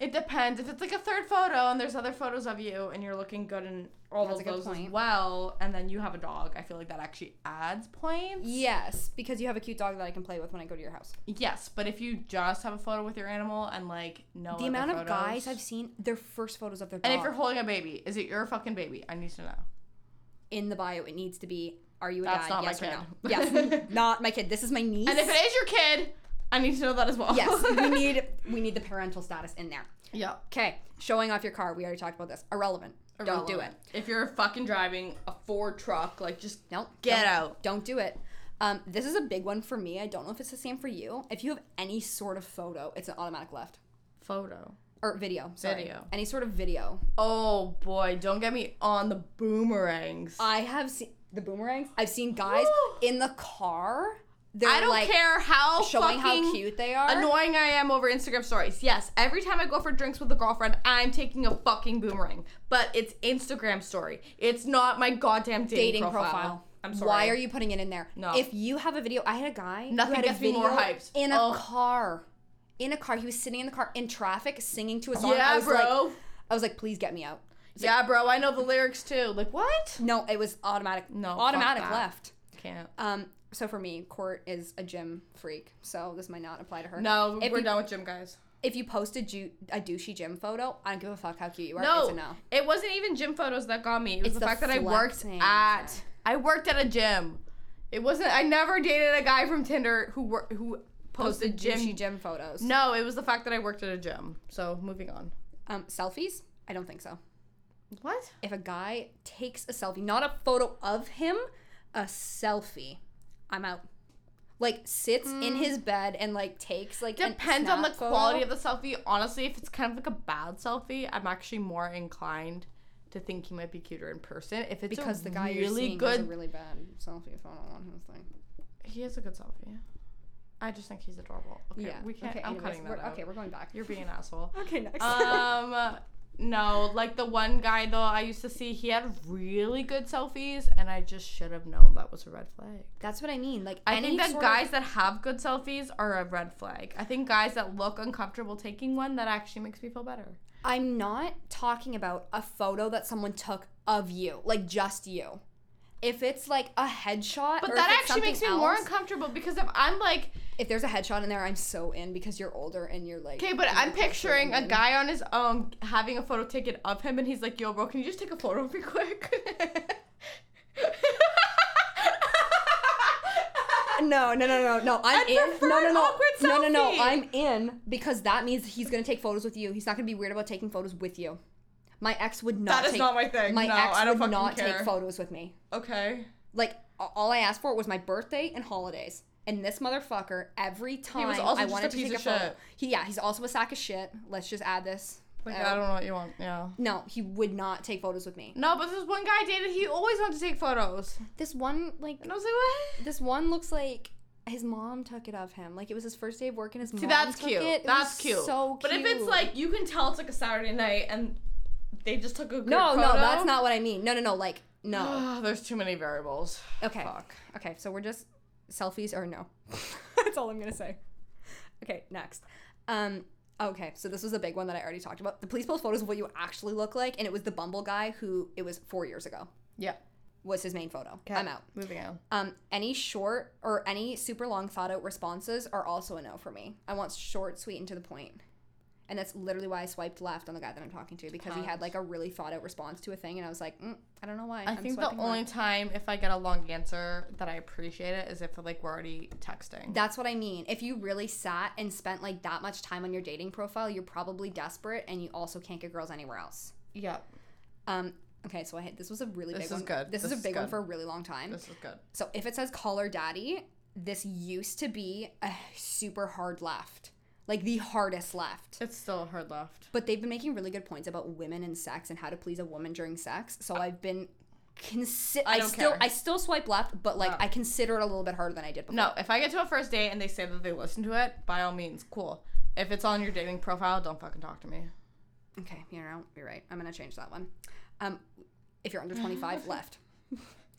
It depends. If it's like a third photo and there's other photos of you and you're looking good in all That's of those as well, and then you have a dog, I feel like that actually adds points. Yes, because you have a cute dog that I can play with when I go to your house. Yes, but if you just have a photo with your animal and like no The amount of guys I've seen, their first photos of their dog and if you're holding a baby, is it your fucking baby? I need to know. in the bio, it needs to be, "Are you a That's dad? not my yes or no?" kid. Yes, not my kid. This is my niece. And if it is your kid, I need to know that as well. yes, we need we need the parental status in there. yeah. Okay, showing off your car. We already talked about this. Irrelevant. Don't do it. If you're fucking driving a Ford truck, like just Nope. Get don't- get out. Don't do it. Um, this is a big one for me. I don't know if it's the same for you. If you have any sort of photo, it's an automatic left photo. or video. Sorry. Video. Any sort of video. Oh boy, don't get me on the boomerangs. I have seen the boomerangs. I've seen guys in the car. They're I don't like care how showing how cute they are. annoying I am over Instagram stories. Yes, every time I go for drinks with a girlfriend, I'm taking a fucking boomerang. But it's Instagram story. It's not my goddamn dating, dating profile. profile. I'm sorry. Why are you putting it in there? No. If you have a video, I had a guy. Nothing gets a me more hyped. in a Ugh. car. In a car, he was sitting in the car in traffic, singing to a song. I Yeah, was bro. Like, I was like, please get me out. yeah, bro. I know the lyrics too. Like what? No, it was automatic. No, automatic left. Can't. Um, so for me, Court is a gym freak, so this might not apply to her. No, If we're you- done with gym guys. If you post a, ju- a douchey gym photo, I don't give a fuck how cute you are. No, no. it wasn't even gym photos that got me. It was It's the, the fact that I worked at. I worked at a gym. It wasn't. I never dated a guy from Tinder who wor- who posted, Posted gym. douchey gym photos. No, it was the fact that I worked at a gym. So moving on. Um, selfies? I don't think so. What? If a guy takes a selfie, not a photo of him, a selfie, I'm out. Like sits in his bed and like takes like Mm. Depends on the photo. quality of the selfie. Honestly, if it's kind of like a bad selfie, I'm actually more inclined to think he might be cuter in person. If it's because the guy really good, has a really bad selfie photo on his thing. he has a good selfie. I just think he's adorable. Okay, yeah, we can't. Okay, I'm anyways, cutting that we're, out. Okay, we're going back. You're being an asshole. okay, next. um no like the one guy though i used to see he had really good selfies and i just should have known that was a red flag That's what I mean. Like i think that guys Of, that have good selfies are a red flag i think guys that look uncomfortable taking one that actually makes me feel better I'm not talking about a photo that someone took of you, like just you. If it's like a headshot, but that actually makes me something more uncomfortable because if i'm like If there's a headshot in there, I'm so in because you're older and you're like. okay but i'm picturing a guy on his own having a photo taken of him and he's like yo bro can you just take a photo of me quick No, no, no, no, no. I'm I'd in. No, no, no. No, no, no. I'm in because that means he's gonna take photos with you. He's not gonna be weird about taking photos with you. My ex would not. Take. That is take, not my thing My no ex i don't would not care take photos with me. okay Like all I asked for was my birthday and holidays. And this motherfucker, every time I wanted to take a photo, shit. he yeah, he's also a sack of shit. Let's just add this. like out. i don't know what you want yeah No, he would not take photos with me. No, but this one guy I dated, he always wanted to take photos. This one, like, And I was like, what? this one looks like his mom took it of him. Like it was his first day of work, and his See, mom that's took cute. it. It That's cute. So cute. But if it's like, you can tell it's like a Saturday night and they just took a good no, photo. no, that's not what I mean. No, no, no. Like no. No. There's too many variables. Okay. Fuck. Okay, so we're just selfies or no. That's all I'm gonna say. Okay, next. Um. Okay, so this was a big one that I already talked about. The police post photos of what you actually look like, and it was the Bumble guy who it was four years ago Yeah. was his main photo. I'm out. Moving on. Um, any short or any super long thought out responses are also a no for me. I want short, sweet, and to the point. And that's literally why I swiped left on the guy that I'm talking to because he had like a really thought out response to a thing, and I was like, mm, I don't know why. I I'm think the only left. time if I get a long answer that I appreciate it is if like we're already texting. That's what I mean. If you really sat and spent like that much time on your dating profile, you're probably desperate, and you also can't get girls anywhere else. Yep. Um. Okay, so I hit. This was a really This big is one. good. This, This is a is big one for a really long time. This is good. So if it says Call Her Daddy, this used to be a super hard left. Like the hardest left. It's still a hard left. But they've been making really good points about women and sex and how to please a woman during sex. So I've been consi- I I, still care. I still swipe left, but like. I consider it a little bit harder than I did before. No, if I get to a first date and they say that they listen to it, by all means, cool. If it's on your dating profile, don't fucking talk to me. Okay, you know, you're right. I'm gonna change that one. Um, if you're under 25, left.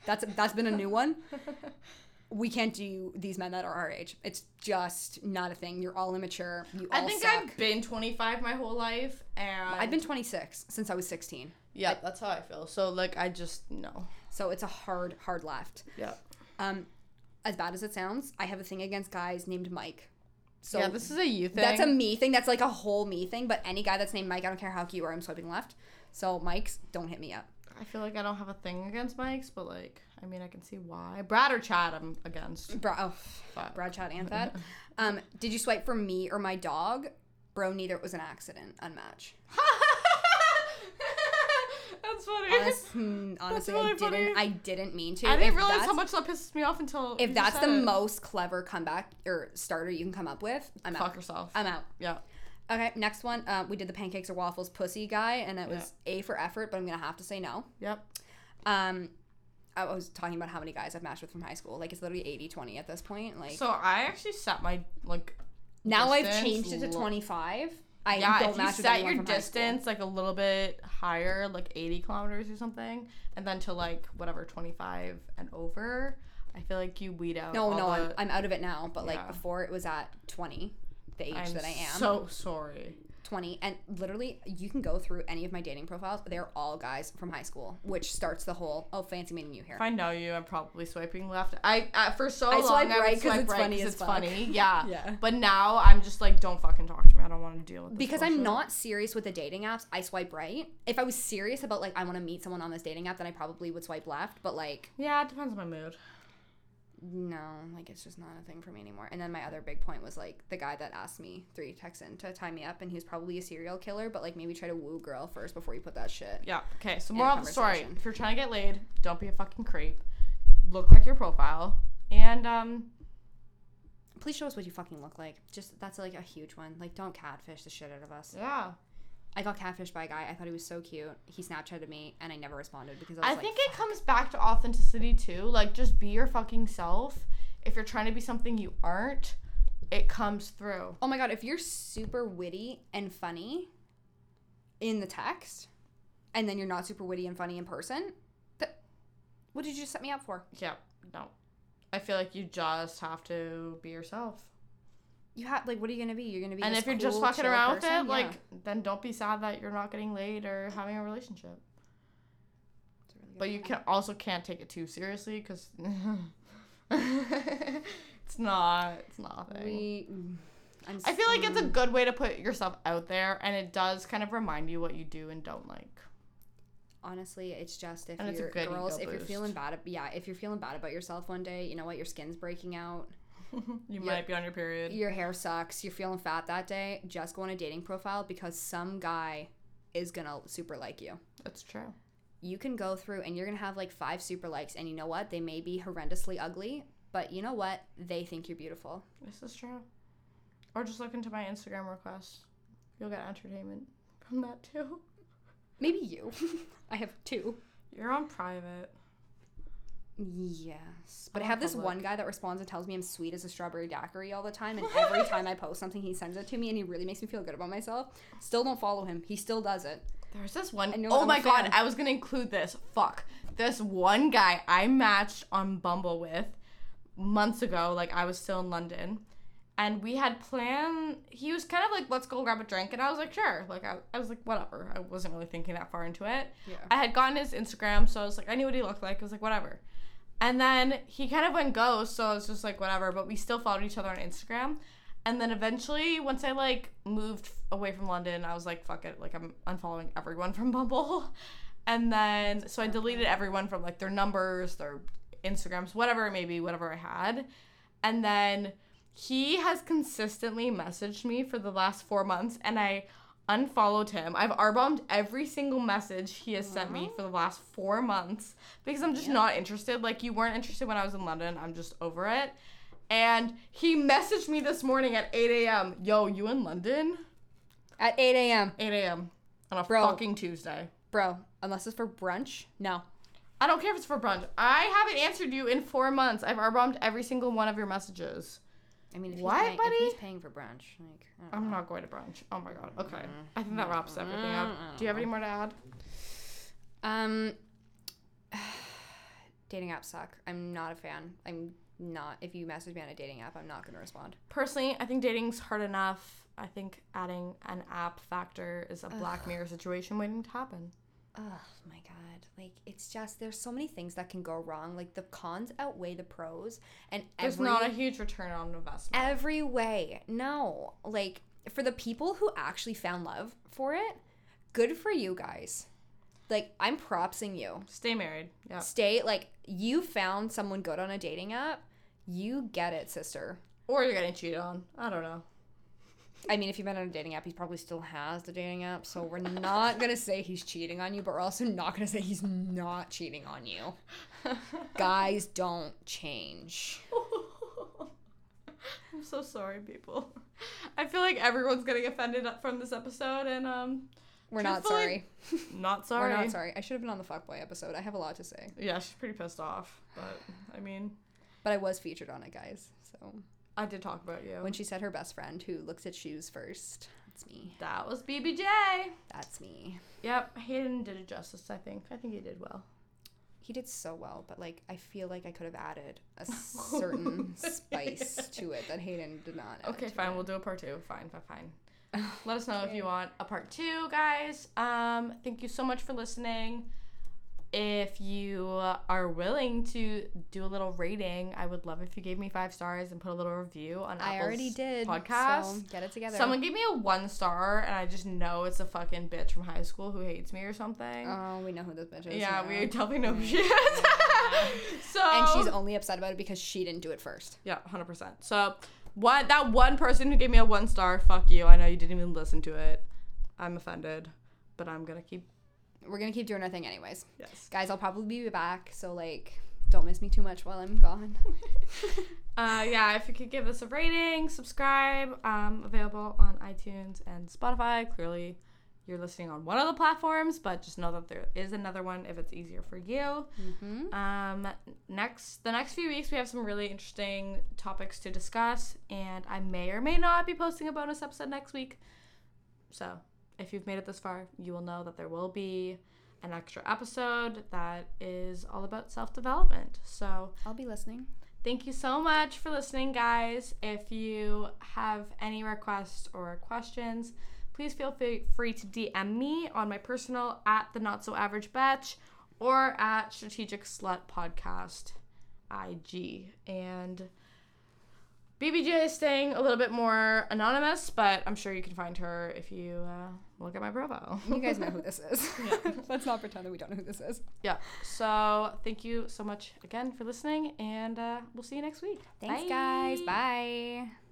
That's that's been a new one. We can't do these men that are our age. It's just not a thing. You're all immature. You all I think suck. I've been 25 my whole life, and I've been 26 since I was 16. yeah, that's how I feel. So like, I just no. So it's a hard, hard left. Yeah. Um, as bad as it sounds, I have a thing against guys named Mike. So yeah, this is a you thing. that's a me thing. That's like a whole me thing. But any guy that's named Mike, I don't care how cute you are, I'm swiping left. So Mike's, don't hit me up. I feel like I don't have a thing against Mike's, but like, I mean, I can see why. Brad or Chad, I'm against. Bro, oh, Brad, Chad, and that. Um, did you swipe for me or my dog? Bro, neither. It was an accident. Unmatch. that's funny. Honest, hmm, honestly, really I didn't. funny. I didn't mean to. I didn't If realize how much that pisses me off until If that's the it. most clever comeback or starter you can come up with, I'm Fuck out. yourself. I'm out. yeah. Okay, next one. Uh, we did the pancakes or waffles pussy guy, and it was A for effort, but I'm gonna have to say no. Yep. Um, I was talking about how many guys I've matched with from high school. Like it's literally 80-20 at this point. Like So I actually set my like now I've changed it to 25. I yeah. don't If you match with set anyone your from high school. distance like a little bit higher, like 80 kilometers or something, and then to like whatever 25 and over, I feel like you weed out. No, all no, I'm, the- I'm out of it now. But like Yeah. before, it was at 20, the age I'm that I am. so sorry. 20 and literally you can go through any of my dating profiles they're all guys from high school which starts the whole oh fancy meeting you here If I know you, I'm probably swiping left. I uh, for so I long swipe I right 'cause swipe it's right funny it's fuck. funny. Yeah. Yeah. But now I'm just like, don't fucking talk to me. I don't want to deal with this because i'm not serious with the dating apps i swipe right if i was serious about like i want to meet someone on this dating app then i probably would swipe left but like Yeah, it depends on my mood. No like it's just not a thing for me anymore and then my other big point was like the guy that asked me three texts in to tie me up and he was probably a serial killer but like maybe try to woo girl first before you put that shit Yeah. Okay. So moral of the story: if you're trying to get laid, don't be a fucking creep. Look like your profile, and um, please show us what you fucking look like just that's like a huge one like don't catfish the shit out of us yeah. I got catfished by a guy. I thought he was so cute. He Snapchatted me, and I never responded because I was I like, think it comes back to authenticity too. Like, just be your fucking self. If you're trying to be something you aren't, it comes through. "Oh my god, if you're super witty and funny in the text, and then you're not super witty and funny in person, th- what did you set me up for? Yeah. No. I feel like you just have to be yourself. You have like, what are you gonna be? You're gonna be. and if you're just cool, fucking around person? with it, Yeah. like, then don't be sad that you're not getting laid or having a relationship. A really But you can also can't take it too seriously because it's not it's not a thing. We. I'm I feel like it's a good way to put yourself out there, and it does kind of remind you what you do and don't like. honestly, it's just if And it's a you're good girls, if you're feeling bad, yeah, if you're feeling bad about yourself one day, you know what, your skin's breaking out. you might be on your period. your hair sucks, you're feeling fat that day, just go on a dating profile because some guy is gonna super like you. That's true. You can go through and you're gonna have like five super likes, and you know what? They may be horrendously ugly, but you know what? They think you're beautiful. This is true. Or just look into my Instagram requests. You'll get entertainment from that too. Maybe you. I have two. You're on private. Yes. But I I'm have this one guy that responds and tells me I'm sweet as a strawberry daiquiri all the time. And every time I post something, he sends it to me and he really makes me feel good about myself. Still don't follow him. He still does it. There's this one oh I'm my god, fan. I was gonna include this. Fuck. This one guy I matched on Bumble with months ago, like I was still in London. And we had planned he was kind of like, let's go grab a drink, and I was like, sure. Like I, I was like, whatever. I wasn't really thinking that far into it. Yeah. I had gotten his Instagram, so I was like, I knew what he looked like. I was like, whatever. And then he kind of went ghost, so I was just like, whatever. But we still followed each other on Instagram. And then eventually, once I like moved away from London, I was like, fuck it. Like, I'm unfollowing everyone from Bumble. And then, so I deleted everyone from like their numbers, their Instagrams, whatever it may be, whatever I had. And then he has consistently messaged me for the last four months, and I unfollowed him. I've R bombed every single message he has sent me uh-huh. for the last four months because I'm just not interested. Like, you weren't interested when I was in London. I'm just over it. And he messaged me this morning at 8 a.m. Yo, you in London? At 8 a.m. 8 a.m. on a Bro. fucking Tuesday. Bro, unless it's for brunch, no. I don't care if it's for brunch. I haven't answered you in four months. I've R-bombed every single one of your messages. I mean, if, What, he's, paying, buddy? if he's paying for brunch, like, I'm know. not going to brunch. Oh my god. Okay. I think that wraps everything up. Do you have any more to add? Um, dating apps suck. I'm not a fan. I'm not. If you message me on a dating app, I'm not gonna respond. Personally, I think dating's hard enough. I think adding an app factor is a Black Mirror situation waiting to happen. Oh my god! Like it's just there's so many things that can go wrong. Like the cons outweigh the pros, and There's every not a huge return on investment. every way. No, like for the people who actually found love for it, good for you guys. Like I'm propsing you. Stay married. Yeah. Stay like you found someone good on a dating app. You get it, sister. Or you're getting cheated on. I don't know. I mean, if you've met on a dating app, he probably still has the dating app. So we're not gonna say he's cheating on you, but we're also not gonna say he's not cheating on you. Guys don't change. I'm so sorry, people. I feel like everyone's getting offended from this episode, and um, We're not sorry. not sorry. We're not sorry. I should have been on the fuckboy episode. I have a lot to say, Yeah, she's pretty pissed off, but I mean, but I was featured on it, guys. So I did talk about you. when she said her best friend who looks at shoes first, that's me. that was BBJ. That's me. Yep, Hayden did it justice. I think. I think he did well. He did so well, but like I feel like I could have added a certain spice to it that Hayden did not. Add Okay, fine. it. We'll do a part two. Fine, fine, fine. Let us know if you want a part two, guys. Um, thank you so much for listening. If you are willing to do a little rating, I would love if you gave me five stars and put a little review on I Apple's already did. podcast. So get it together. Someone gave me a one star, and I just know it's a fucking bitch from high school who hates me or something. Oh, we know who this bitch is. yeah, we now. definitely know who she is. so And she's only upset about it because she didn't do it first. yeah, hundred percent. So what that one person who gave me a one star, fuck you. I know you didn't even listen to it. I'm offended, but I'm gonna keep We're gonna keep doing our thing anyways. yes. Guys, I'll probably be back, so like don't miss me too much while I'm gone. Uh, yeah, if you could give us a rating, subscribe. Um, available on iTunes and Spotify. Clearly, you're listening on one of the platforms, but just know that there is another one if it's easier for you. mm-hmm. Um, next, the next few weeks, we have some really interesting topics to discuss, and I may or may not be posting a bonus episode next week. So, if you've made it this far, you will know that there will be an extra episode that is all about self development. So, I'll be listening. Thank you so much for listening, guys. If you have any requests or questions, please feel free to DM me on my personal at the Not So Average Batch or at Strategic Slut Podcast IG. And BBJ is staying a little bit more anonymous, but I'm sure you can find her if you uh, look at my profile. You guys know who this is. Yeah. Let's not pretend that we don't know who this is. yeah. So thank you so much again for listening, and uh, we'll see you next week. Thanks, Bye. guys. Bye.